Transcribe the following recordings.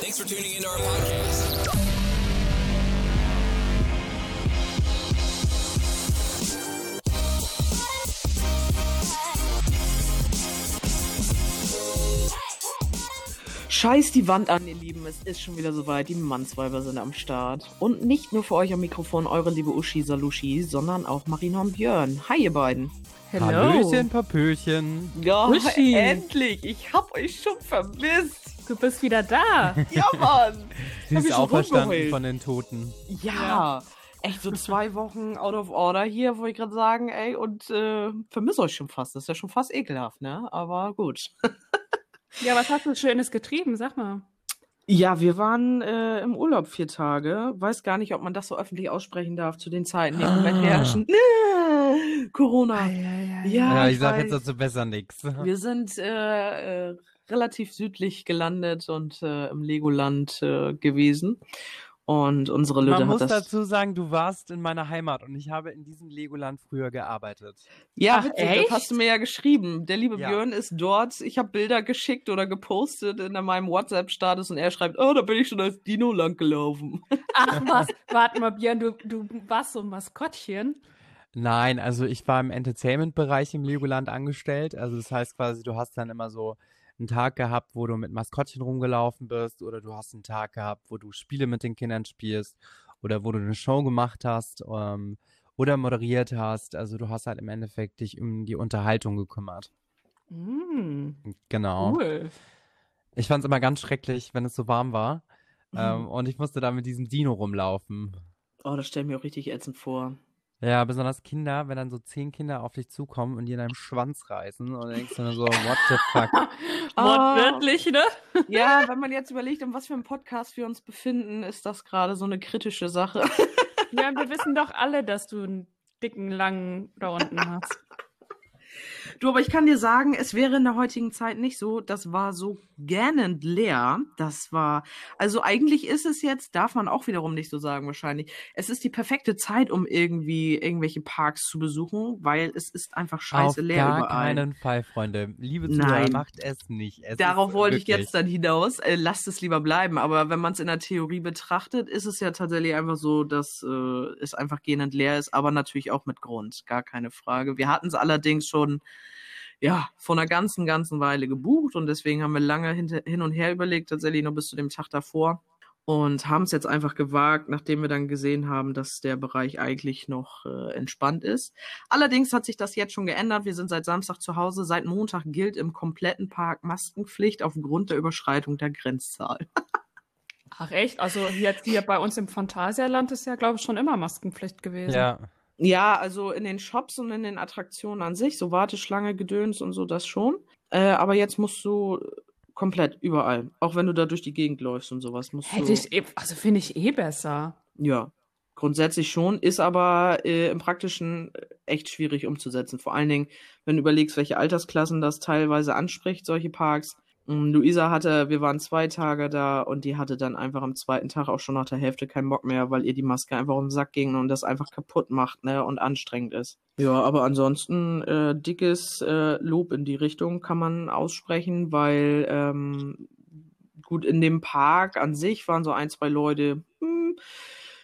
Thanks for tuning into our podcast. Scheiß die Wand an, ihr Lieben. Es ist schon wieder soweit. Die Mannsweiber sind am Start. Und nicht nur für euch am Mikrofon eure liebe Uschi Salushi, sondern auch Marina und Björn. Hi, ihr beiden. Hello. Hallöchen, Papöchen. Ja, Uschi. endlich. Ich hab euch schon vermisst. Du bist wieder da. Ja, Mann. Sie Hab ist auferstanden von den Toten. Ja. Ja. Echt so zwei Wochen out of order hier, wollte ich gerade sagen, ey, und äh, vermisse euch schon fast. Das ist ja schon fast ekelhaft, ne? Aber gut. Ja, was hast du Schönes getrieben? Sag mal. Ja, wir waren äh, im Urlaub vier Tage. Weiß gar nicht, ob man das so öffentlich aussprechen darf zu den Zeiten, die im Moment Ah. herrschen. Nee, Corona. ja, Ja, Ja, ich ich sag weiß. jetzt dazu besser nichts. Wir sind äh, äh, relativ südlich gelandet und äh, im Legoland äh, gewesen. Und unsere Lütte Man hat muss das. dazu sagen, du warst in meiner Heimat und ich habe in diesem Legoland früher gearbeitet. Ja, Ach, witzig, echt? das hast du mir ja geschrieben. Der liebe Ja. Björn ist dort. Ich habe Bilder geschickt oder gepostet in meinem WhatsApp-Status und er schreibt, oh, da bin ich schon als Dino lang gelaufen. Ach was, warte mal, Björn, du, du warst so ein Maskottchen. Nein, also ich war im Entertainment-Bereich im Legoland angestellt. Also das heißt quasi, du hast dann immer so einen Tag gehabt, wo du mit Maskottchen rumgelaufen bist oder du hast einen Tag gehabt, wo du Spiele mit den Kindern spielst oder wo du eine Show gemacht hast ähm, oder moderiert hast. Also du hast halt im Endeffekt dich um die Unterhaltung gekümmert. Mm, Genau. cool. Ich fand es immer ganz schrecklich, wenn es so warm war. Mhm. Ähm, und ich musste da mit diesem Dino rumlaufen. Oh, das stell ich mir auch richtig ätzend vor. Ja, besonders Kinder, wenn dann so zehn Kinder auf dich zukommen und dir in deinem Schwanz reißen und dann denkst du nur so, what the fuck? Wortwörtlich, ne? Ja, wenn man jetzt überlegt, in was für einem Podcast wir uns befinden, ist das gerade so eine kritische Sache. Ja, wir wissen doch alle, dass du einen dicken, langen da unten hast. Du, aber ich kann dir sagen, es wäre in der heutigen Zeit nicht so. Das war so gähnend leer. Das war, also eigentlich ist es jetzt, darf man auch wiederum nicht so sagen wahrscheinlich. Es ist die perfekte Zeit, um irgendwie irgendwelche Parks zu besuchen, weil es ist einfach scheiße Auf leer gar überall. keinen Fall, Freunde. Liebe Zuhörer, Nein. macht es nicht. Es Darauf wollte ich wirklich- jetzt dann hinaus. Äh, lasst es lieber bleiben. Aber wenn man es in der Theorie betrachtet, ist es ja tatsächlich einfach so, dass äh, es einfach gähnend leer ist, aber natürlich auch mit Grund. Gar keine Frage. Wir hatten es allerdings schon ja, vor einer ganzen, ganzen Weile gebucht und deswegen haben wir lange hin und her überlegt, tatsächlich noch bis zu dem Tag davor und haben es jetzt einfach gewagt, nachdem wir dann gesehen haben, dass der Bereich eigentlich noch äh, entspannt ist. Allerdings hat sich das jetzt schon geändert. Wir sind seit Samstag zu Hause. Seit Montag gilt im kompletten Park Maskenpflicht aufgrund der Überschreitung der Grenzzahl. Ach echt? Also jetzt hier bei uns im Phantasialand ist ja, glaube ich, schon immer Maskenpflicht gewesen. Ja, Ja, also in den Shops und in den Attraktionen an sich, so Warteschlange, Gedöns und so, das schon. Äh, aber jetzt musst du komplett überall, auch wenn du da durch die Gegend läufst und sowas, musst Hätte du. ich, eh- also finde ich eh besser. Ja, grundsätzlich schon, ist aber äh, im Praktischen echt schwierig umzusetzen. Vor allen Dingen, wenn du überlegst, welche Altersklassen das teilweise anspricht, solche Parks. Luisa hatte, wir waren zwei Tage da und die hatte dann einfach am zweiten Tag auch schon nach der Hälfte keinen Bock mehr, weil ihr die Maske einfach um den Sack ging und das einfach kaputt macht, ne, und anstrengend ist. Ja, aber ansonsten äh, dickes äh, Lob in die Richtung kann man aussprechen, weil ähm, gut in dem Park an sich waren so ein, zwei Leute, hm,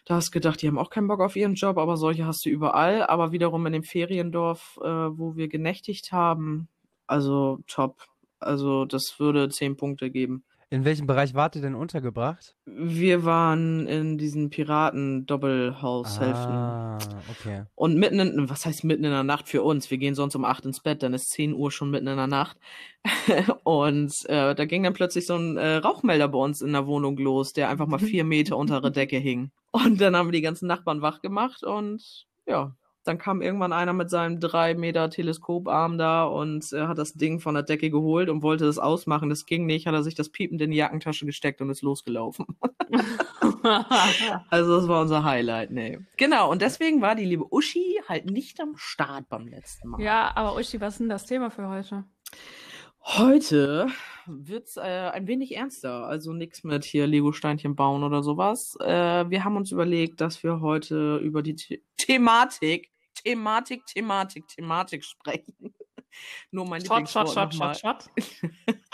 da hast gedacht, die haben auch keinen Bock auf ihren Job, aber solche hast du überall. Aber wiederum in dem Feriendorf, äh, wo wir genächtigt haben, also top. Also das würde zehn Punkte geben. in welchem Bereich wart ihr denn untergebracht? Wir waren in diesen Piraten-Doppelhaushälften. Ah, okay. Und mitten in, was heißt mitten in der Nacht für uns? Wir gehen sonst um acht ins Bett, dann ist 10 Uhr schon mitten in der Nacht. und äh, da ging dann plötzlich so ein äh, Rauchmelder bei uns in der Wohnung los, der einfach mal vier Meter unter der Decke hing. Und dann haben wir die ganzen Nachbarn wach gemacht und ja, dann kam irgendwann einer mit seinem drei Meter Teleskoparm da und äh, hat das Ding von der Decke geholt und wollte das ausmachen. Das ging nicht, hat er sich das piepend in die Jackentasche gesteckt und ist losgelaufen. Also das war unser Highlight, nee. Genau, und deswegen war die liebe Uschi halt nicht am Start beim letzten Mal. ja, aber Uschi, was ist denn das Thema für heute? Heute wird's äh, ein wenig ernster, also nichts mit hier Lego-Steinchen bauen oder sowas. Äh, wir haben uns überlegt, dass wir heute über die The Thematik, Thematik, Thematik, Thematik sprechen. Nur mein Shot, shot, Lieblingswort shot, nochmal. shot, shot.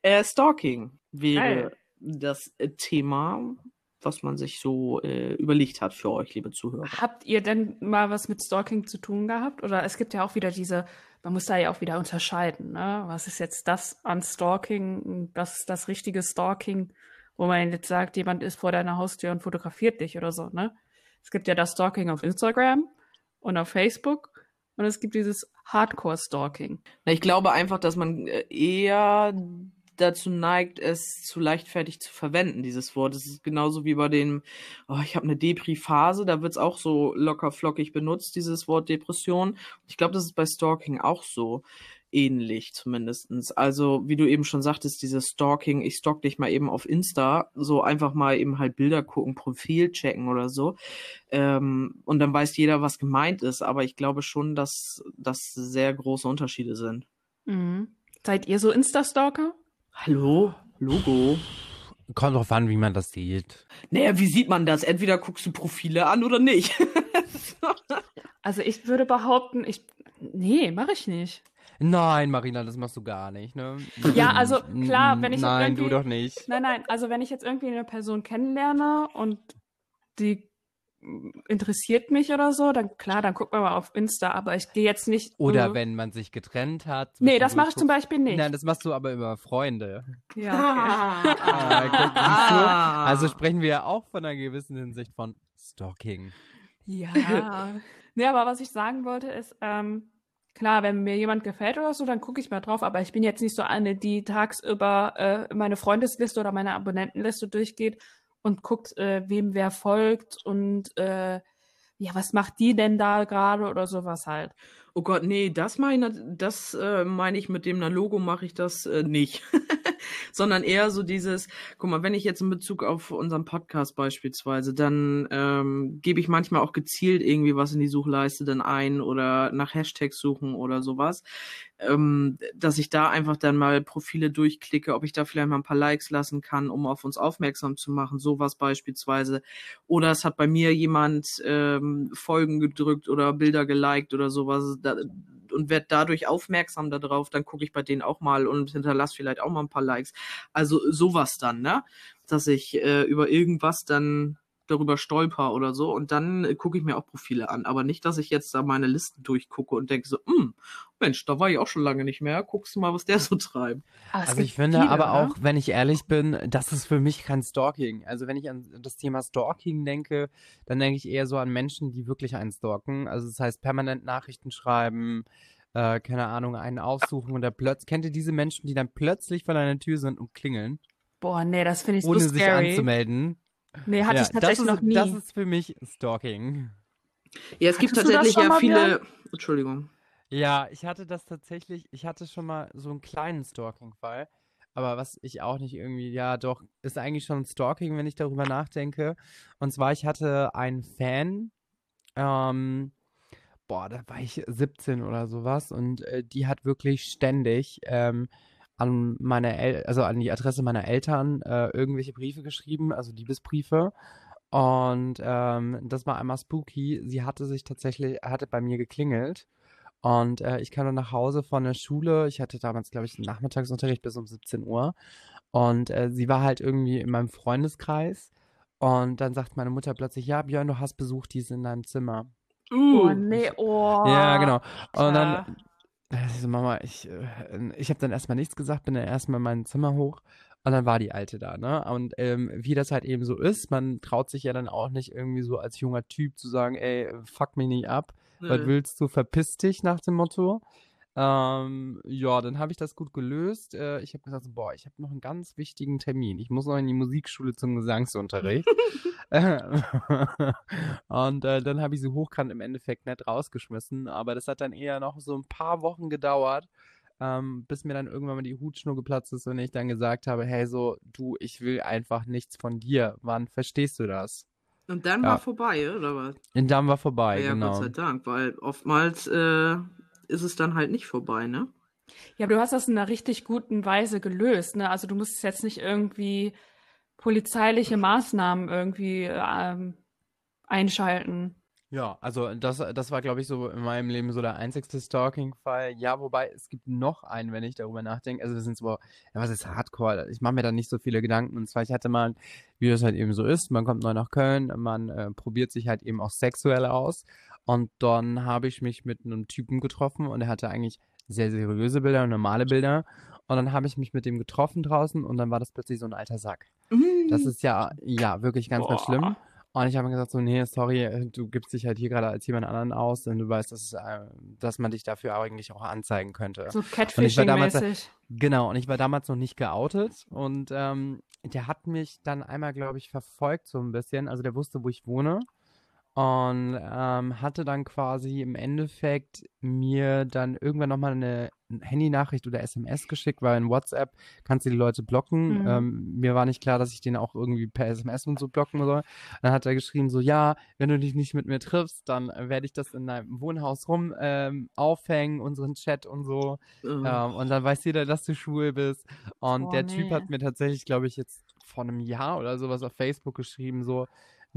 Äh, Stalking wäre Geil. das äh, Thema, was man sich so äh, überlegt hat für euch, liebe Zuhörer. Habt ihr denn mal was mit Stalking zu tun gehabt? Oder es gibt ja auch wieder diese, man muss da ja auch wieder unterscheiden, ne? Was ist jetzt das an Stalking, das ist das richtige Stalking, wo man jetzt sagt, jemand ist vor deiner Haustür und fotografiert dich oder so, ne? Es gibt ja das Stalking auf Instagram und auf Facebook und es gibt dieses Hardcore-Stalking. Ich glaube einfach, dass man äh, eher dazu neigt, es zu leichtfertig zu verwenden, dieses Wort. Es ist genauso wie bei dem, oh, ich habe eine Depri-Phase, da wird es auch so locker flockig benutzt, dieses Wort Depression. Ich glaube, das ist bei Stalking auch so ähnlich zumindestens. Also, wie du eben schon sagtest, dieses Stalking, ich stalk dich mal eben auf Insta, so einfach mal eben halt Bilder gucken, Profil checken oder so. Ähm, und dann weiß jeder, was gemeint ist. Aber ich glaube schon, dass das sehr große Unterschiede sind. Mhm. Seid ihr so Insta-Stalker? Hallo? Logo? Kommt drauf an, wie man das sieht. Naja, wie sieht man das? Entweder guckst du Profile an oder nicht. Also ich würde behaupten, ich. Nee, mache ich nicht. Nein, Marina, das machst du gar nicht, ne? Ja, also klar, wenn ich jetzt Nein, du irgendwie- doch nicht. Nein, nein, also wenn ich jetzt irgendwie eine Person kennenlerne und die interessiert mich oder so, dann klar, dann guckt man mal auf Insta, aber ich gehe jetzt nicht. Oder äh, wenn man sich getrennt hat. Nee, das mache ich zum guck- Beispiel nicht. Nein, das machst du aber über Freunde. ja, Ah, guck, siehst du? Ah. Also sprechen wir ja auch von einer gewissen Hinsicht von Stalking. okay. ja. nee, aber was ich sagen wollte ist, ähm, klar, wenn mir jemand gefällt oder so, dann gucke ich mal drauf, aber ich bin jetzt nicht so eine, die tagsüber äh, meine Freundesliste oder meine Abonnentenliste durchgeht und guckt, äh, wem wer folgt und äh, ja, was macht die denn da gerade oder sowas halt. Oh Gott, nee, das meine das äh, meine ich mit dem na Logo mache ich das äh, nicht. Sondern eher so dieses, guck mal, wenn ich jetzt in Bezug auf unseren Podcast beispielsweise, dann ähm, gebe ich manchmal auch gezielt irgendwie was in die Suchleiste dann ein oder nach Hashtags suchen oder sowas. Ähm, dass ich da einfach dann mal Profile durchklicke, ob ich da vielleicht mal ein paar Likes lassen kann, um auf uns aufmerksam zu machen, sowas beispielsweise. Oder es hat bei mir jemand ähm, Folgen gedrückt oder Bilder geliked oder sowas da, und werde dadurch aufmerksam darauf, dann gucke ich bei denen auch mal und hinterlasse vielleicht auch mal ein paar Likes. Also sowas dann, ne? Dass ich äh, über irgendwas dann darüber stolper oder so und dann äh, gucke ich mir auch Profile an. Aber nicht, dass ich jetzt da meine Listen durchgucke und denke so, "Hm, Mensch, da war ich auch schon lange nicht mehr. Guckst du mal, was der so treibt. Also ich finde viele, aber ne? auch, wenn ich ehrlich bin, das ist für mich kein Stalking. Also wenn ich an das Thema Stalking denke, dann denke ich eher so an Menschen, die wirklich einen stalken. Also das heißt permanent Nachrichten schreiben, äh, keine Ahnung, einen aufsuchen und der plötzlich, kennt ihr diese Menschen, die dann plötzlich vor deiner Tür sind und klingeln, Boah, nee, das finde ich ohne so sich scary. anzumelden? Nee, hatte Ja, ich tatsächlich das ist, noch nie. Das ist für mich Stalking. Ja, es gibt Hattest das tatsächlich ja viele. Entschuldigung. Ja, ich hatte das tatsächlich, ich hatte schon mal so einen kleinen Stalking-Fall, aber was ich auch nicht irgendwie, ja doch, ist eigentlich schon Stalking, wenn ich darüber nachdenke. Und zwar, ich hatte einen Fan, ähm, boah, da war ich 17 oder sowas und äh, die hat wirklich ständig ähm, an meine El also an die Adresse meiner Eltern äh, irgendwelche Briefe geschrieben, also Liebesbriefe. Und ähm, das war einmal spooky. Sie hatte sich tatsächlich, hatte bei mir geklingelt. Und äh, ich kam dann nach Hause von der Schule. Ich hatte damals, glaube ich, einen Nachmittagsunterricht bis um 17 Uhr. Und äh, sie war halt irgendwie in meinem Freundeskreis. Und dann sagt meine Mutter plötzlich, ja, Björn, du hast Besuch, die ist in deinem Zimmer. Oh, Uh, nee, oh. Ja, genau. Und klar. dann, äh, ich so, Mama, ich, äh, ich habe dann erstmal nichts gesagt, bin dann erstmal in mein Zimmer hoch und dann war die Alte da, ne? Und ähm, wie das halt eben so ist, man traut sich ja dann auch nicht irgendwie so als junger Typ zu sagen, ey, fuck mich nicht ab, was Nö. willst du, verpiss dich nach dem Motto. Ähm, ja, dann habe ich das gut gelöst. Äh, ich habe gesagt, so, boah, ich habe noch einen ganz wichtigen Termin. Ich muss noch in die Musikschule zum Gesangsunterricht. Und äh, dann habe ich sie hochkant im Endeffekt nicht rausgeschmissen. Aber das hat dann eher noch so ein paar Wochen gedauert, ähm, bis mir dann irgendwann mal die Hutschnur geplatzt ist und ich dann gesagt habe, hey, so, du, ich will einfach nichts von dir. Wann verstehst du das? Und dann Ja. war vorbei, oder was? Und dann war vorbei, ja, genau. Gott sei Dank, weil oftmals äh, ist es dann halt nicht vorbei, ne? Ja, aber du hast das in einer richtig guten Weise gelöst, ne? Also du musst jetzt nicht irgendwie polizeiliche Maßnahmen irgendwie ähm, einschalten. Ja, also das, das war, glaube ich, so in meinem Leben so der einzigste Stalking-Fall. Ja, wobei es gibt noch einen, wenn ich darüber nachdenke. Also das sind so, ja, was ist Hardcore? Ich mache mir da nicht so viele Gedanken. Und zwar, ich hatte mal, wie das halt eben so ist, man kommt neu nach Köln, man äh, probiert sich halt eben auch sexuell aus. Und dann habe ich mich mit einem Typen getroffen und er hatte eigentlich sehr seriöse Bilder und normale Bilder. Und dann habe ich mich mit dem getroffen draußen und dann war das plötzlich so ein alter Sack. Das Mm. ist ja, ja, wirklich ganz, ganz schlimm. Boah. Und ich habe mir gesagt, so, nee, sorry, äh, du gibst dich halt hier gerade als jemand anderen aus, denn du weißt, dass, äh, dass man dich dafür eigentlich auch anzeigen könnte. So Catfishing-mäßig. genau, und ich war damals noch nicht geoutet und ähm, der hat mich dann einmal, glaube ich, verfolgt so ein bisschen. Also der wusste, wo ich wohne und ähm, hatte dann quasi im Endeffekt mir dann irgendwann nochmal eine Handynachricht oder SMS geschickt, weil in WhatsApp kannst du die Leute blocken. Mhm. Ähm, mir war nicht klar, dass ich den auch irgendwie per SMS und so blocken soll. Dann hat er geschrieben so, ja, wenn du dich nicht mit mir triffst, dann werde ich das in deinem Wohnhaus rum ähm, aufhängen, unseren Chat und so. Ähm, und dann weiß jeder, dass du schwul bist. Und Oh, der Typ nee. hat mir tatsächlich, glaube ich, jetzt vor einem Jahr oder sowas auf Facebook geschrieben, so,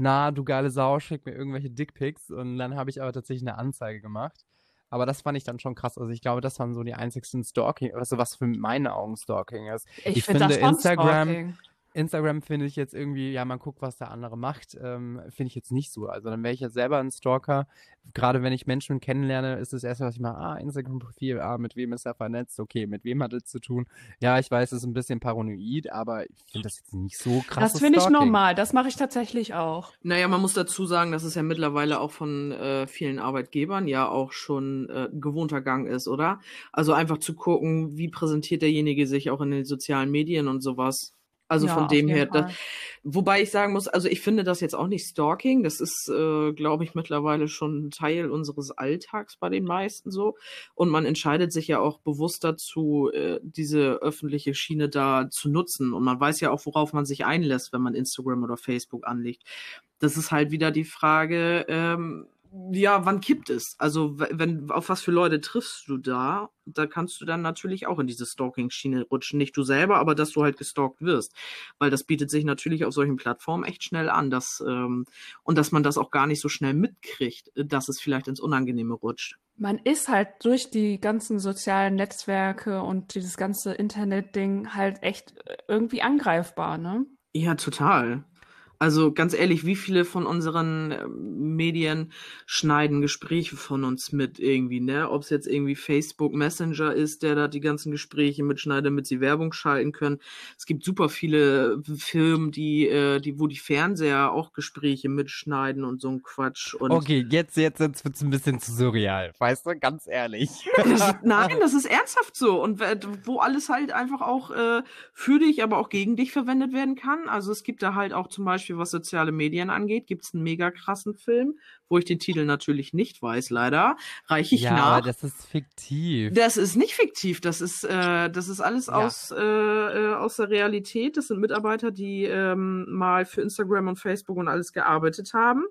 na, du geile Sau, schick mir irgendwelche Dickpics. Und dann habe ich aber tatsächlich eine Anzeige gemacht. Aber das fand ich dann schon krass. Also ich glaube, das waren so die einzigsten Stalking, also was für meine Augen Stalking ist. Ich, ich finde finde Instagram- Stalking. Instagram finde ich jetzt irgendwie, ja, man guckt, was der andere macht, ähm, finde ich jetzt nicht so. Also dann wäre ich jetzt selber ein Stalker. Gerade wenn ich Menschen kennenlerne, ist das erste, was ich mache, ah, Instagram-Profil, ah, mit wem ist er vernetzt? Okay, mit wem hat er zu tun? Ja, ich weiß, es ist ein bisschen paranoid, aber ich finde das jetzt nicht so krass. Das finde ich normal. Das mache ich tatsächlich auch. Naja, man muss dazu sagen, dass es ja mittlerweile auch von äh, vielen Arbeitgebern ja auch schon äh, gewohnter Gang ist, oder? Also einfach zu gucken, wie präsentiert derjenige sich auch in den sozialen Medien und sowas. Also Ja, von dem her, da, Fall. wobei ich sagen muss, also ich finde das jetzt auch nicht Stalking. Das ist, äh, glaube ich, mittlerweile schon Teil unseres Alltags bei den meisten so. Und man entscheidet sich ja auch bewusst dazu, äh, diese öffentliche Schiene da zu nutzen. Und man weiß ja auch, worauf man sich einlässt, wenn man Instagram oder Facebook anlegt. Das ist halt wieder die Frage, ähm, ja, wann kippt es? Also, wenn, auf was für Leute triffst du da? Da kannst du dann natürlich auch in diese Stalking-Schiene rutschen. Nicht du selber, aber dass du halt gestalkt wirst. Weil das bietet sich natürlich auf solchen Plattformen echt schnell an, dass, ähm, und dass man das auch gar nicht so schnell mitkriegt, äh, dass es vielleicht ins Unangenehme rutscht. Man ist halt durch die ganzen sozialen Netzwerke und dieses ganze Internet-Ding halt echt äh, irgendwie angreifbar, ne? Ja, total. Also ganz ehrlich, wie viele von unseren ähm, Medien schneiden Gespräche von uns mit irgendwie, ne? Ob es jetzt irgendwie Facebook Messenger ist, der da die ganzen Gespräche mitschneidet, damit sie Werbung schalten können. Es gibt super viele Firmen, die, äh, die, wo die Fernseher auch Gespräche mitschneiden und so ein Quatsch. Und Okay, jetzt, jetzt, jetzt wird es ein bisschen zu surreal. Weißt du, ganz ehrlich. Das, nein, das ist ernsthaft so. Und wo alles halt einfach auch äh, für dich, aber auch gegen dich verwendet werden kann. Also es gibt da halt auch zum Beispiel, was soziale Medien angeht, gibt es einen mega krassen Film, wo ich den Titel natürlich nicht weiß, leider. Reiche ich ja, nach. aber das ist fiktiv. Das ist nicht fiktiv, das ist, äh, das ist alles Ja. aus, äh, äh, aus der Realität. Das sind Mitarbeiter, die ähm, mal für Instagram und Facebook und alles gearbeitet haben,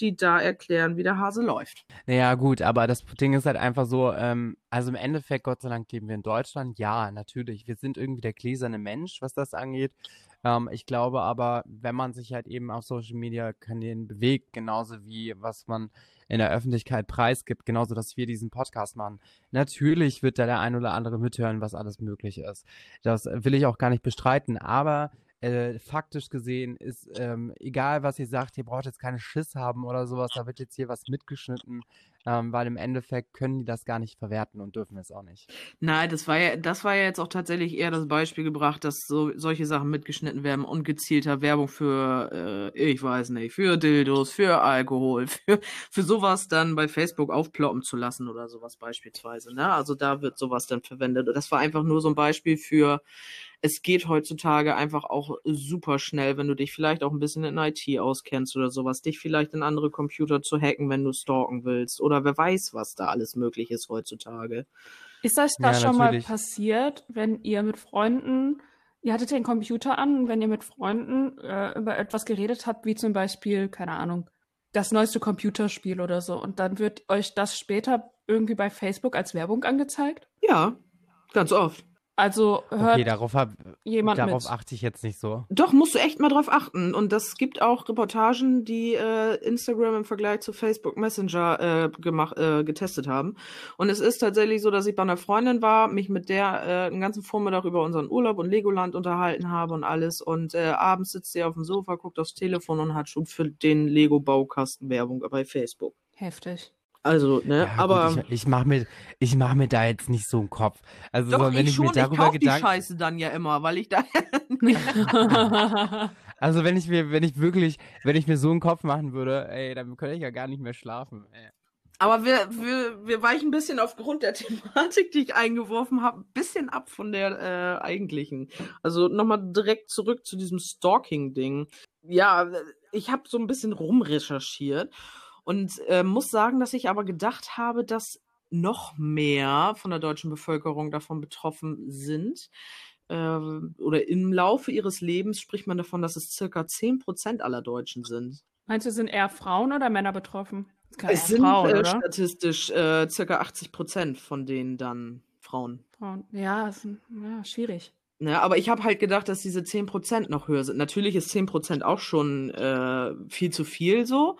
die da erklären, wie der Hase läuft. Naja, gut, aber das Ding ist halt einfach so, ähm, also im Endeffekt, Gott sei Dank leben wir in Deutschland. Ja, natürlich. Wir sind irgendwie der gläserne Mensch, was das angeht. Ähm, ich glaube aber, wenn man sich halt eben auf Social Media Kanälen bewegt, genauso wie was man in der Öffentlichkeit preisgibt, genauso, dass wir diesen Podcast machen. Natürlich wird da der ein oder andere mithören, was alles möglich ist. Das will ich auch gar nicht bestreiten, aber äh, faktisch gesehen ist, ähm, egal was ihr sagt, ihr braucht jetzt keine Schiss haben oder sowas, da wird jetzt hier was mitgeschnitten, ähm, weil im Endeffekt können die das gar nicht verwerten und dürfen es auch nicht. Nein, das war ja, das war ja jetzt auch tatsächlich eher das Beispiel gebracht, dass so solche Sachen mitgeschnitten werden und gezielter Werbung für, äh, ich weiß nicht, für Dildos, für Alkohol, für, für sowas dann bei Facebook aufploppen zu lassen oder sowas beispielsweise. Ne? Also da wird sowas dann verwendet. Das war einfach nur so ein Beispiel für, es geht heutzutage einfach auch super schnell, wenn du dich vielleicht auch ein bisschen in IT auskennst oder sowas, dich vielleicht in andere Computer zu hacken, wenn du stalken willst. Oder wer weiß, was da alles möglich ist heutzutage. Ist euch das Ja, schon natürlich. mal passiert, wenn ihr mit Freunden, ihr hattet den Computer an, und wenn ihr mit Freunden äh, über etwas geredet habt, wie zum Beispiel, keine Ahnung, das neueste Computerspiel oder so, und dann wird euch das später irgendwie bei Facebook als Werbung angezeigt? Ja, ganz oft. Also hört Okay, darauf, hab, jemand darauf mit. achte ich jetzt nicht so. Doch, musst du echt mal drauf achten. Und das gibt auch Reportagen, die äh, Instagram im Vergleich zu Facebook Messenger äh, gemacht, äh, getestet haben. Und es ist tatsächlich so, dass ich bei einer Freundin war, mich mit der äh, einen ganzen Vormittag über unseren Urlaub und Legoland unterhalten habe und alles. Und äh, abends sitzt sie auf dem Sofa, guckt aufs Telefon und hat schon für den Lego-Baukasten Werbung bei Facebook. Heftig. Also, ne, Ja, aber. gut, ich, ich mache mir, ich mach mir da jetzt nicht so einen Kopf. Also, Doch, wenn ich ich, schon, mir ich darüber die Gedanken, Scheiße dann ja immer, weil ich da. also wenn ich mir, wenn ich wirklich, wenn ich mir so einen Kopf machen würde, ey, dann könnte ich ja gar nicht mehr schlafen. Ey. Aber wir, wir, wir weichen ein bisschen aufgrund der Thematik, die ich eingeworfen habe, ein bisschen ab von der äh, eigentlichen. Also nochmal direkt zurück zu diesem Stalking-Ding. Ja, ich habe so ein bisschen rumrecherchiert und äh, muss sagen, dass ich aber gedacht habe, dass noch mehr von der deutschen Bevölkerung davon betroffen sind. Äh, oder im Laufe ihres Lebens spricht man davon, dass es circa 10% aller Deutschen sind. Meinst du, sind eher Frauen oder Männer betroffen? Es sind Frauen, äh, statistisch äh, circa 80 Prozent von denen dann Frauen. Frauen. Ja, ist, ja, schwierig. Ne, aber ich habe halt gedacht, dass diese 10 Prozent noch höher sind. Natürlich ist 10 Prozent auch schon äh, viel zu viel so.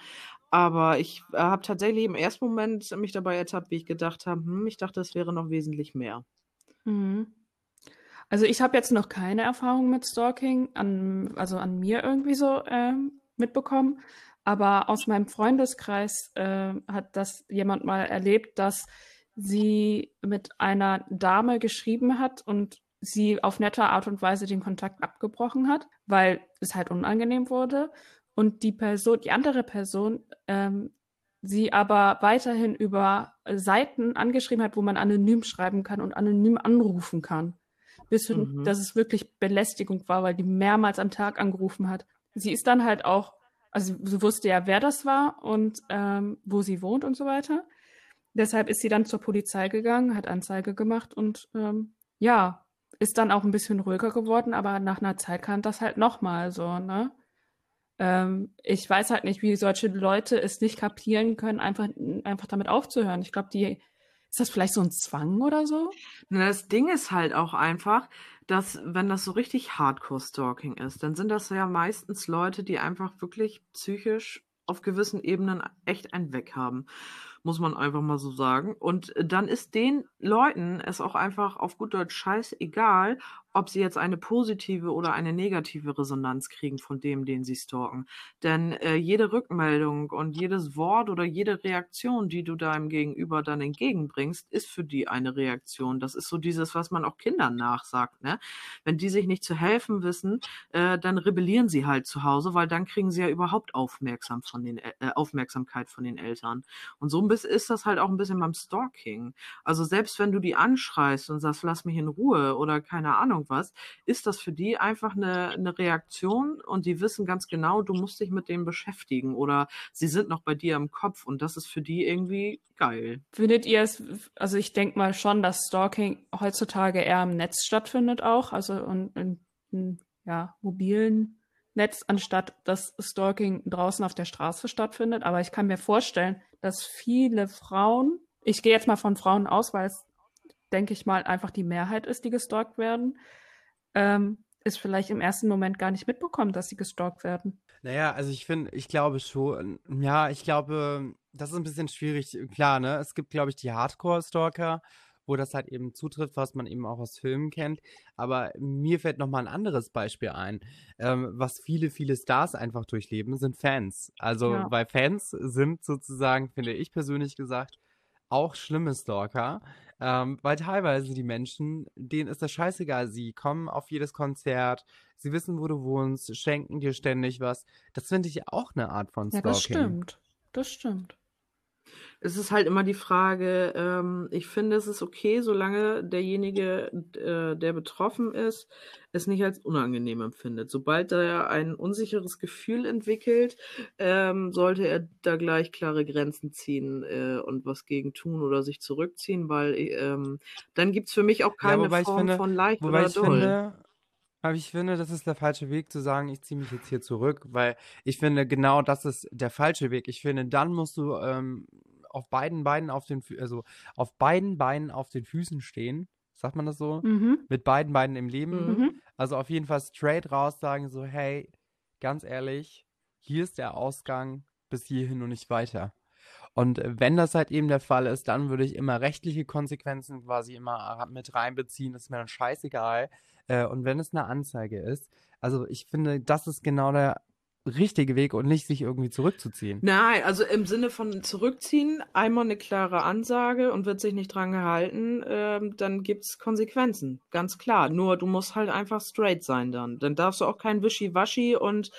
Aber ich äh, habe tatsächlich im ersten Moment mich dabei ertappt, wie ich gedacht habe, hm, ich dachte, es wäre noch wesentlich mehr. Mhm. Also ich habe jetzt noch keine Erfahrung mit Stalking, an, also an mir irgendwie so ähm, mitbekommen. Aber aus meinem Freundeskreis äh, hat das jemand mal erlebt, dass sie mit einer Dame geschrieben hat und sie auf nette Art und Weise den Kontakt abgebrochen hat, weil es halt unangenehm wurde. Und die Person, die andere Person, ähm, sie aber weiterhin über Seiten angeschrieben hat, wo man anonym schreiben kann und anonym anrufen kann. Bis Mhm. dass es wirklich Belästigung war, weil die mehrmals am Tag angerufen hat. Sie ist dann halt auch, also sie wusste ja, wer das war und ähm, wo sie wohnt und so weiter. Deshalb ist sie dann zur Polizei gegangen, hat Anzeige gemacht und ähm, ja, ist dann auch ein bisschen ruhiger geworden, aber nach einer Zeit kam das halt nochmal so, ne? Ähm, ich weiß halt nicht, wie solche Leute es nicht kapieren können, einfach, einfach damit aufzuhören. Ich glaube, die, ist das vielleicht so ein Zwang oder so? Na, Das Ding ist halt auch einfach, dass wenn das so richtig Hardcore-Stalking ist, dann sind das ja meistens Leute, die einfach wirklich psychisch auf gewissen Ebenen echt ein Weg haben. Muss man einfach mal so sagen. Und dann ist den Leuten es auch einfach auf gut Deutsch scheißegal, ob sie jetzt eine positive oder eine negative Resonanz kriegen von dem, den sie stalken. Denn äh, jede Rückmeldung und jedes Wort oder jede Reaktion, die du deinem Gegenüber dann entgegenbringst, ist für die eine Reaktion. Das ist so dieses, was man auch Kindern nachsagt. Ne? Wenn die sich nicht zu helfen wissen, äh, dann rebellieren sie halt zu Hause, weil dann kriegen sie ja überhaupt aufmerksam von den, äh, Aufmerksamkeit von den Eltern. Und so ein bisschen ist das halt auch ein bisschen beim Stalking. Also selbst wenn du die anschreist und sagst, lass mich in Ruhe oder keine Ahnung was, ist das für die einfach eine, eine Reaktion und die wissen ganz genau, du musst dich mit dem beschäftigen oder sie sind noch bei dir im Kopf und das ist für die irgendwie geil. Findet ihr es, also ich denke mal schon, dass Stalking heutzutage eher im Netz stattfindet auch, also in, in, in ja, mobilen Netz, anstatt dass Stalking draußen auf der Straße stattfindet. Aber ich kann mir vorstellen, dass viele Frauen, ich gehe jetzt mal von Frauen aus, weil es, denke ich mal, einfach die Mehrheit ist, die gestalkt werden, ähm, es vielleicht im ersten Moment gar nicht mitbekommen, dass sie gestalkt werden. Naja, also ich finde, ich glaube schon, ja, ich glaube, das ist ein bisschen schwierig. Klar, ne? Es gibt, glaube ich, die Hardcore-Stalker, wo das halt eben zutrifft, was man eben auch aus Filmen kennt. Aber mir fällt noch mal ein anderes Beispiel ein. Ähm, was viele, viele Stars einfach durchleben, sind Fans. Also, Ja. weil Fans sind sozusagen, finde ich persönlich gesagt, auch schlimme Stalker. Ähm, weil teilweise die Menschen, denen ist das scheißegal. Sie kommen auf jedes Konzert, sie wissen, wo du wohnst, schenken dir ständig was. Das finde ich auch eine Art von Ja, Stalking. das stimmt. Das stimmt. Es ist halt immer die Frage, ähm, ich finde, es ist okay, solange derjenige, äh, der betroffen ist, es nicht als unangenehm empfindet. Sobald er ein unsicheres Gefühl entwickelt, ähm, sollte er da gleich klare Grenzen ziehen äh, und was gegen tun oder sich zurückziehen, weil ähm, dann gibt's für mich auch Ja, keine ich Form finde, von leicht wobei oder ich doll. finde, aber ich finde, das ist der falsche Weg zu sagen, ich ziehe mich jetzt hier zurück, weil ich finde, genau das ist der falsche Weg. Ich finde, dann musst du ähm, auf beiden Beinen auf den, also auf beiden Beinen auf den Füßen stehen, sagt man das so? Mhm. Mit beiden Beinen im Leben. Mhm. Also auf jeden Fall straight raus sagen so, hey, ganz ehrlich, hier ist der Ausgang bis hierhin und nicht weiter. Und wenn das halt eben der Fall ist, dann würde ich immer rechtliche Konsequenzen quasi immer mit reinbeziehen. Das ist mir dann scheißegal. Äh, und wenn es eine Anzeige ist, also ich finde, das ist genau der richtige Weg und nicht sich irgendwie zurückzuziehen. Nein, also im Sinne von zurückziehen, einmal eine klare Ansage und wird sich nicht dran gehalten, ähm, dann gibt's Konsequenzen, ganz klar. Nur du musst halt einfach straight sein dann. Dann darfst du auch kein Wischiwaschi und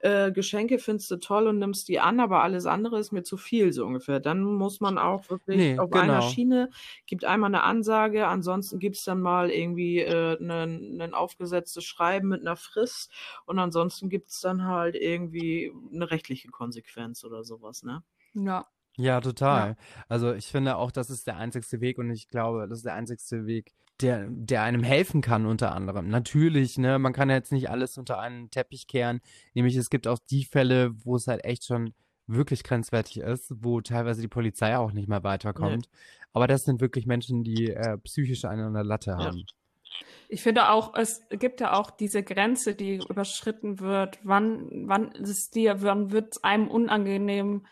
äh, Geschenke findest du toll und nimmst die an, aber alles andere ist mir zu viel so ungefähr. Dann muss man auch wirklich Nee, auf einer genau. Schiene, gibt einmal eine Ansage, ansonsten gibt's dann mal irgendwie äh, ein, aufgesetztes Schreiben mit einer Frist und ansonsten gibt's dann halt irgendwie eine rechtliche Konsequenz oder sowas, ne? Ja. Ja, total. Also ich finde auch, das ist der einzigste Weg und ich glaube, das ist der einzigste Weg, der, der einem helfen kann, unter anderem. Natürlich, ne, man kann jetzt nicht alles unter einen Teppich kehren. Nämlich es gibt auch die Fälle, wo es halt echt schon wirklich grenzwertig ist, wo teilweise die Polizei auch nicht mehr weiterkommt. Aber das sind wirklich Menschen, die äh, psychisch einen an der Latte Ja. Ich finde auch, es gibt ja auch diese Grenze, die überschritten wird. Wann, wann ist es dir, wann wird es einem unangenehm?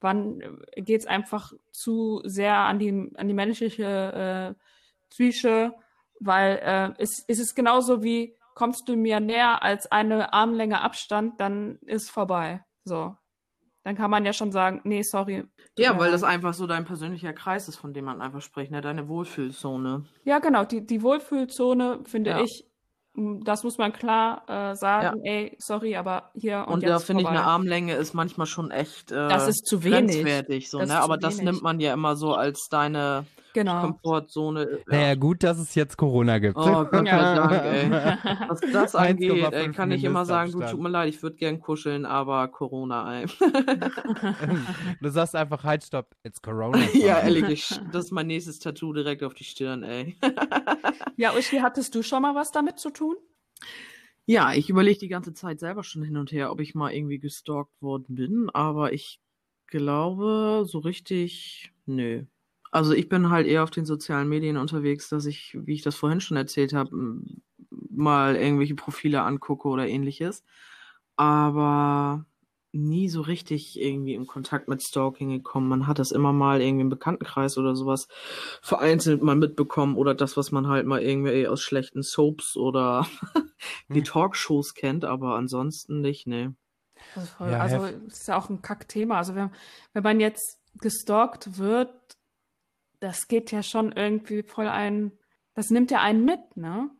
Wann geht es einfach zu sehr an die, an die menschliche äh, Psyche? Weil äh, ist, ist es genauso wie, kommst du mir näher als eine Armlänge Abstand, dann ist vorbei. So. Dann kann man ja schon sagen, nee, sorry. Ja, weil das einfach so dein persönlicher Kreis ist, von dem man einfach spricht, ne? Deine Wohlfühlzone. Ja, genau, die, die Wohlfühlzone, finde Ja. ich, das muss man klar äh, sagen, ey, sorry, aber hier und, Und, jetzt da finde ich, eine Armlänge ist manchmal schon echt äh, Das ist zu wenig. so, Das ne? Aber das nimmt man ja immer so als deine Genau. Komfortzone. Naja, gut, dass es jetzt Corona gibt. Oh Gott sei Ja. Dank, ey. Was das angeht, 1,5 ey, kann ich immer sagen, du tut mir leid, ich würde gern kuscheln, aber Corona, ey. Du sagst einfach, halt, stopp, it's Corona. ja, ehrlich, ich, das ist mein nächstes Tattoo direkt auf die Stirn, ey. Ja, Uschi, hattest du schon mal was damit zu tun? Ja, ich überlege die ganze Zeit selber schon hin und her, ob ich mal irgendwie gestalkt worden bin, aber ich glaube, so richtig, nö. Also ich bin halt eher auf den sozialen Medien unterwegs, dass ich, wie ich das vorhin schon erzählt habe, mal irgendwelche Profile angucke oder ähnliches. Aber nie so richtig irgendwie in Kontakt mit Stalking gekommen. Man hat das immer mal irgendwie im Bekanntenkreis oder sowas vereinzelt mal mitbekommen oder das, was man halt mal irgendwie aus schlechten Soaps oder die Hm. Talkshows kennt, aber ansonsten nicht, ne. Also, voll, Ja, also ist ja auch ein Kackthema. Also wenn, wenn man jetzt gestalkt wird, das geht ja schon irgendwie voll ein, das nimmt ja einen mit, ne?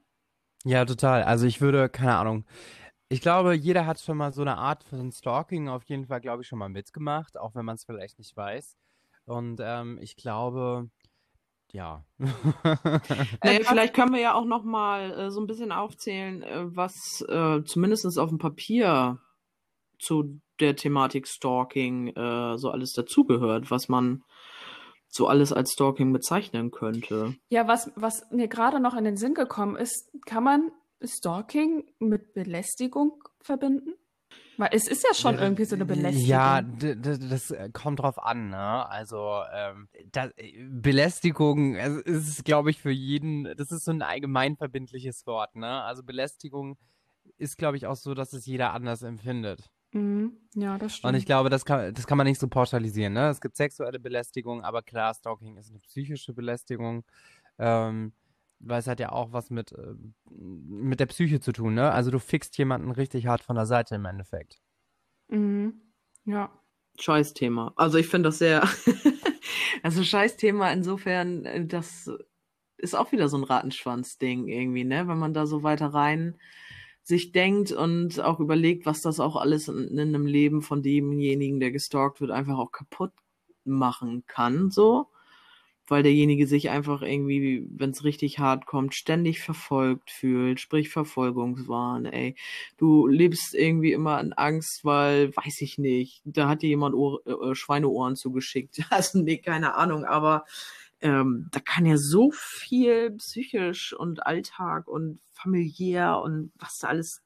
Ja, total. Also ich würde, keine Ahnung. Ich glaube, jeder hat schon mal so eine Art von Stalking auf jeden Fall, glaube ich, schon mal mitgemacht, auch wenn man es vielleicht nicht weiß. Und ähm, ich glaube, ja. Naja, vielleicht können wir ja auch noch mal äh, so ein bisschen aufzählen, äh, was äh, zumindest auf dem Papier zu der Thematik Stalking äh, so alles dazugehört, was man so alles als Stalking bezeichnen könnte. Ja, was, was mir gerade noch in den Sinn gekommen ist, kann man Stalking mit Belästigung verbinden? Weil es ist ja schon irgendwie so eine Belästigung. Ja, das äh, kommt drauf an, ne? Also ähm, da, äh, Belästigung also, ist, glaube ich, für jeden, das ist so ein allgemein verbindliches Wort, ne? Also Belästigung ist, glaube ich, auch so, dass es jeder anders empfindet. Mhm. Ja, das stimmt. Und ich glaube, das kann, das kann man nicht so pauschalisieren. Ne? Es gibt sexuelle Belästigung, aber klar, Stalking ist eine psychische Belästigung, ähm, weil es hat ja auch was mit, äh, mit der Psyche zu tun. Ne? Also du fickst jemanden richtig hart von der Seite im Endeffekt. Mhm. Ja. Scheißthema. Also ich finde das sehr, also Scheißthema insofern, äh, das ist auch wieder so ein Rattenschwanz-Ding irgendwie, ne? Wenn man da so weiter rein sich denkt und auch überlegt, was das auch alles in, in einem Leben von demjenigen, der gestalkt wird, einfach auch kaputt machen kann, so. Weil derjenige sich einfach irgendwie, wenn es richtig hart kommt, ständig verfolgt fühlt, sprich Verfolgungswahn, ey. Du lebst irgendwie immer in Angst, weil, weiß ich nicht, da hat dir jemand Ohr, äh, Schweineohren zugeschickt. Also, nee, keine Ahnung, aber ähm, da kann ja so viel psychisch und Alltag und familiär und was da alles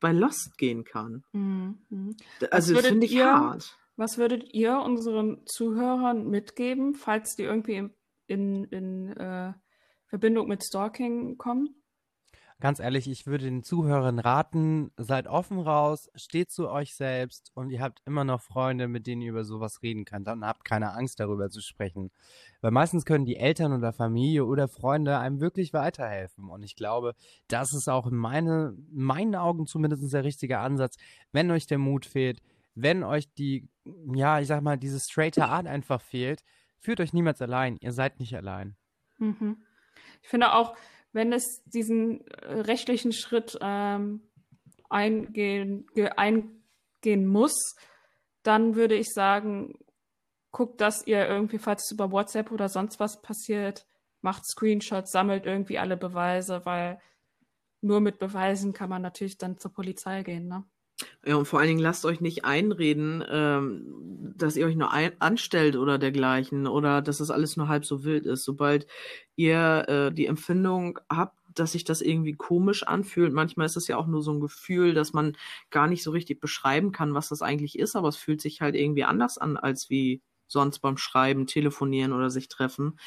bei Lost gehen kann. Mhm. Also, finde ich ihr- hart. Was würdet ihr unseren Zuhörern mitgeben, falls die irgendwie in, in, in äh, Verbindung mit Stalking kommen? Ganz ehrlich, ich würde den Zuhörern raten, seid offen raus, steht zu euch selbst und ihr habt immer noch Freunde, mit denen ihr über sowas reden könnt und habt keine Angst darüber zu sprechen. Weil meistens können die Eltern oder Familie oder Freunde einem wirklich weiterhelfen. Und ich glaube, das ist auch in meine, meinen Augen zumindest der richtige Ansatz. Wenn euch der Mut fehlt, wenn euch die, ja, ich sag mal, diese straighte Art einfach fehlt, führt euch niemals allein. Ihr seid nicht allein. Mhm. Ich finde auch, wenn es diesen äh, rechtlichen Schritt ähm, eingehen, eingehen muss, dann würde ich sagen, guckt, dass ihr irgendwie, falls es über WhatsApp oder sonst was passiert, macht Screenshots, sammelt irgendwie alle Beweise, weil nur mit Beweisen kann man natürlich dann zur Polizei gehen, ne? Ja, und vor allen Dingen lasst euch nicht einreden, ähm, dass ihr euch nur ein anstellt oder dergleichen oder dass das alles nur halb so wild ist. Sobald ihr äh, die Empfindung habt, dass sich das irgendwie komisch anfühlt, manchmal ist es ja auch nur so ein Gefühl, dass man gar nicht so richtig beschreiben kann, was das eigentlich ist, aber es fühlt sich halt irgendwie anders an, als wie sonst beim Schreiben, Telefonieren oder sich treffen,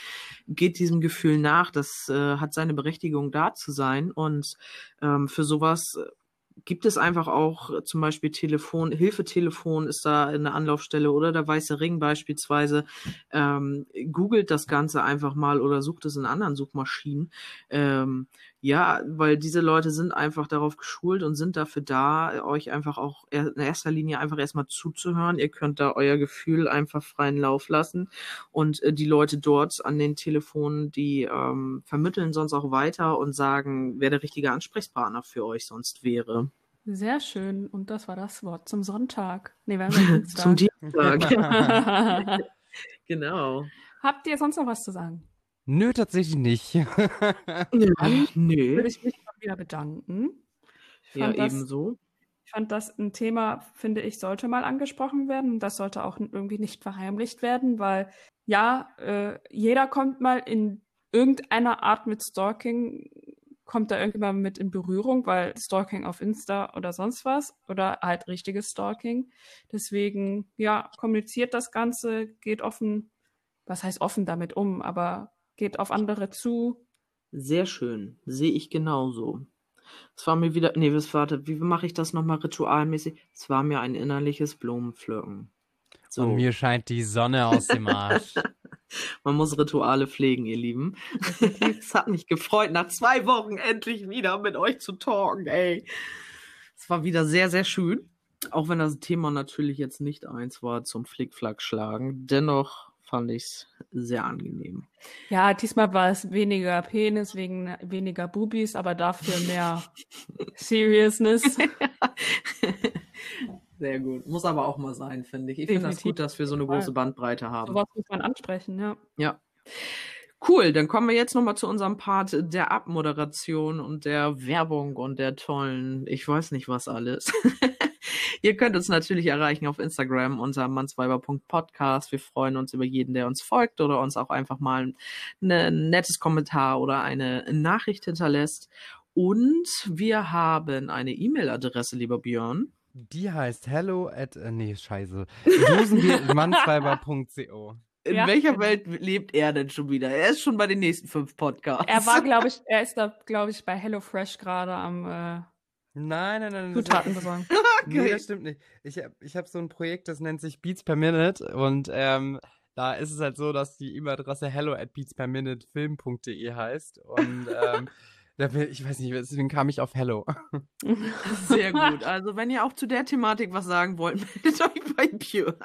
geht diesem Gefühl nach. Das äh, hat seine Berechtigung da zu sein und ähm, für sowas gibt es einfach auch äh, zum Beispiel Telefon, Hilfetelefon ist da eine Anlaufstelle oder der Weiße Ring beispielsweise. Ähm, googelt das Ganze einfach mal oder sucht es in anderen Suchmaschinen. Ähm, ja, weil diese Leute sind einfach darauf geschult und sind dafür da, euch einfach auch in erster Linie einfach erstmal zuzuhören. Ihr könnt da euer Gefühl einfach freien Lauf lassen und äh, die Leute dort an den Telefonen, die ähm, vermitteln sonst auch weiter und sagen, wer der richtige Ansprechpartner für euch sonst wäre. Sehr schön. Und das war das Wort zum Sonntag. Nee, wir haben Dienstag. zum Dienstag. genau. Habt ihr sonst noch was zu sagen? Nö, tatsächlich nicht. Nö. Nö. Würde ich mich mal wieder bedanken. Ja, das, ebenso. Ich fand das ein Thema, finde ich, sollte mal angesprochen werden. Das sollte auch irgendwie nicht verheimlicht werden, weil ja, äh, jeder kommt mal in irgendeiner Art mit Stalking, kommt da irgendwann mit in Berührung, weil Stalking auf Insta oder sonst was oder halt richtiges Stalking. Deswegen, ja, kommuniziert das Ganze, geht offen, was heißt offen damit um, aber geht auf andere zu. Sehr schön. Sehe ich genauso. Es war mir wieder, nee, was warte, wie mache ich das nochmal ritualmäßig? Es war mir ein innerliches Blumenpflücken. So. Und mir scheint die Sonne aus dem Arsch. Man muss Rituale pflegen, ihr Lieben. es hat mich gefreut, nach zwei Wochen endlich wieder mit euch zu talken, ey. Es war wieder sehr, sehr schön. Auch wenn das Thema natürlich jetzt nicht eins war zum Flickflack schlagen. Dennoch fand ich es sehr angenehm. Ja, diesmal war es weniger Penis, wegen weniger Bubis, aber dafür mehr Seriousness. Sehr gut. Muss aber auch mal sein, finde ich. Ich finde das gut, dass wir so eine große Bandbreite haben. Was muss man ansprechen, ja. Ja. Cool, dann kommen wir jetzt nochmal zu unserem Part der Abmoderation und der Werbung und der tollen, ich weiß nicht was alles. Ihr könnt uns natürlich erreichen auf Instagram unter mannsweiber.podcast. Wir freuen uns über jeden, der uns folgt oder uns auch einfach mal ein nettes Kommentar oder eine Nachricht hinterlässt. Und wir haben eine E-Mail-Adresse, lieber Björn. Die heißt hello at, äh, nee, scheiße, mannsweiber.co. In ja, welcher genau. Welt lebt er denn schon wieder? Er ist schon bei den nächsten fünf Podcasts. Er war, glaube ich, er ist da, glaube ich, bei HelloFresh gerade am äh, Nein, nein, nein. Zutaten besorgen. okay. Nee, das stimmt nicht. Ich habe ich hab so ein Projekt, das nennt sich Beats per Minute und ähm, da ist es halt so, dass die E-Mail-Adresse hello at beatsperminutefilm.de heißt und ähm, ich weiß nicht, deswegen kam ich auf Hello. Sehr gut. Also, wenn ihr auch zu der Thematik was sagen wollt, meldet euch bei Björn.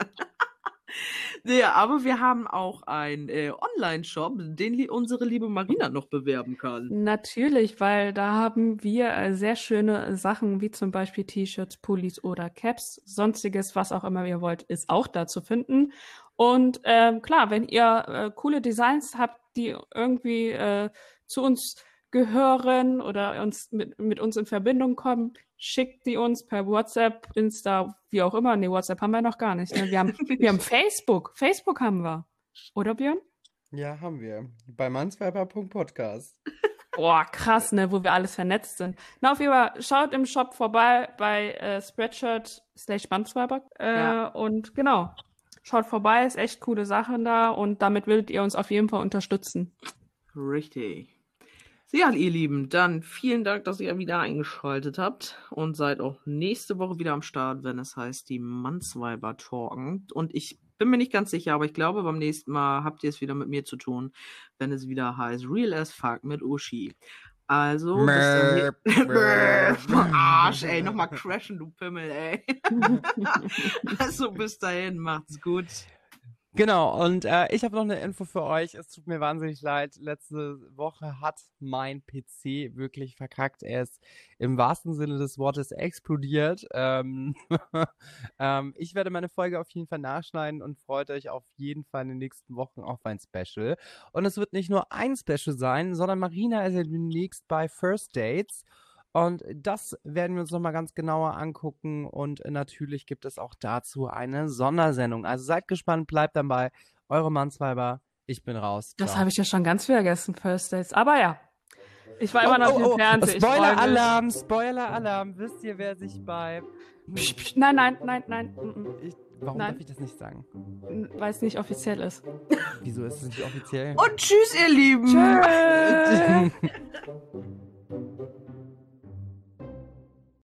Ja, aber wir haben auch einen äh, Online-Shop, den li unsere liebe Marina noch bewerben kann. Natürlich, weil da haben wir äh, sehr schöne Sachen, wie zum Beispiel T-Shirts, Pullis oder Caps. Sonstiges, was auch immer ihr wollt, ist auch da zu finden. Und ähm, klar, wenn ihr äh, coole Designs habt, die irgendwie äh, zu uns gehören oder uns mit, mit uns in Verbindung kommen, schickt die uns per WhatsApp, Insta, wie auch immer. Nee, WhatsApp haben wir noch gar nicht. Ne? Wir, haben, wir haben Facebook. Facebook haben wir. Oder Björn? Ja, haben wir. Bei mansweiber.podcast. Boah, krass, ne, wo wir alles vernetzt sind. Na, auf jeden Fall, schaut im Shop vorbei bei äh, Spreadshirt slash Mansweiber. Äh, ja. Und genau, schaut vorbei, ist echt coole Sachen da und damit würdet ihr uns auf jeden Fall unterstützen. Richtig. Ja, ihr Lieben, dann vielen Dank, dass ihr wieder eingeschaltet habt und seid auch nächste Woche wieder am Start, wenn es heißt, die Mannsweiber talken. Und ich bin mir nicht ganz sicher, aber ich glaube, beim nächsten Mal habt ihr es wieder mit mir zu tun, wenn es wieder heißt Real as Fuck mit Uschi. Also, bis dahin-. Arsch, ey, nochmal crashen, du Pimmel, ey. also, bis dahin, macht's gut. Genau, und äh, ich habe noch eine Info für euch. Es tut mir wahnsinnig leid. Letzte Woche hat mein PC wirklich verkackt. Er ist im wahrsten Sinne des Wortes explodiert. Ähm, ähm, ich werde meine Folge auf jeden Fall nachschneiden und freut euch auf jeden Fall in den nächsten Wochen auf ein Special. Und es wird nicht nur ein Special sein, sondern Marina ist ja demnächst bei First Dates. Und das werden wir uns nochmal ganz genauer angucken. Und natürlich gibt es auch dazu eine Sondersendung. Also seid gespannt, bleibt dabei. Eure Mannsweiber, ich bin raus. Das habe ich ja schon ganz vergessen, First Dates. Aber ja, ich war immer noch oh, oh, im Fernsehen. Freu mich. Spoiler-Alarm, Spoiler-Alarm. Wisst ihr, wer sich bei... Psch, psch, Nein, nein, nein, nein. mm, mm. Ich, warum Nein. darf ich das nicht sagen? Weil es nicht offiziell ist. Wieso ist es nicht offiziell? Und tschüss, ihr Lieben. Tschüss.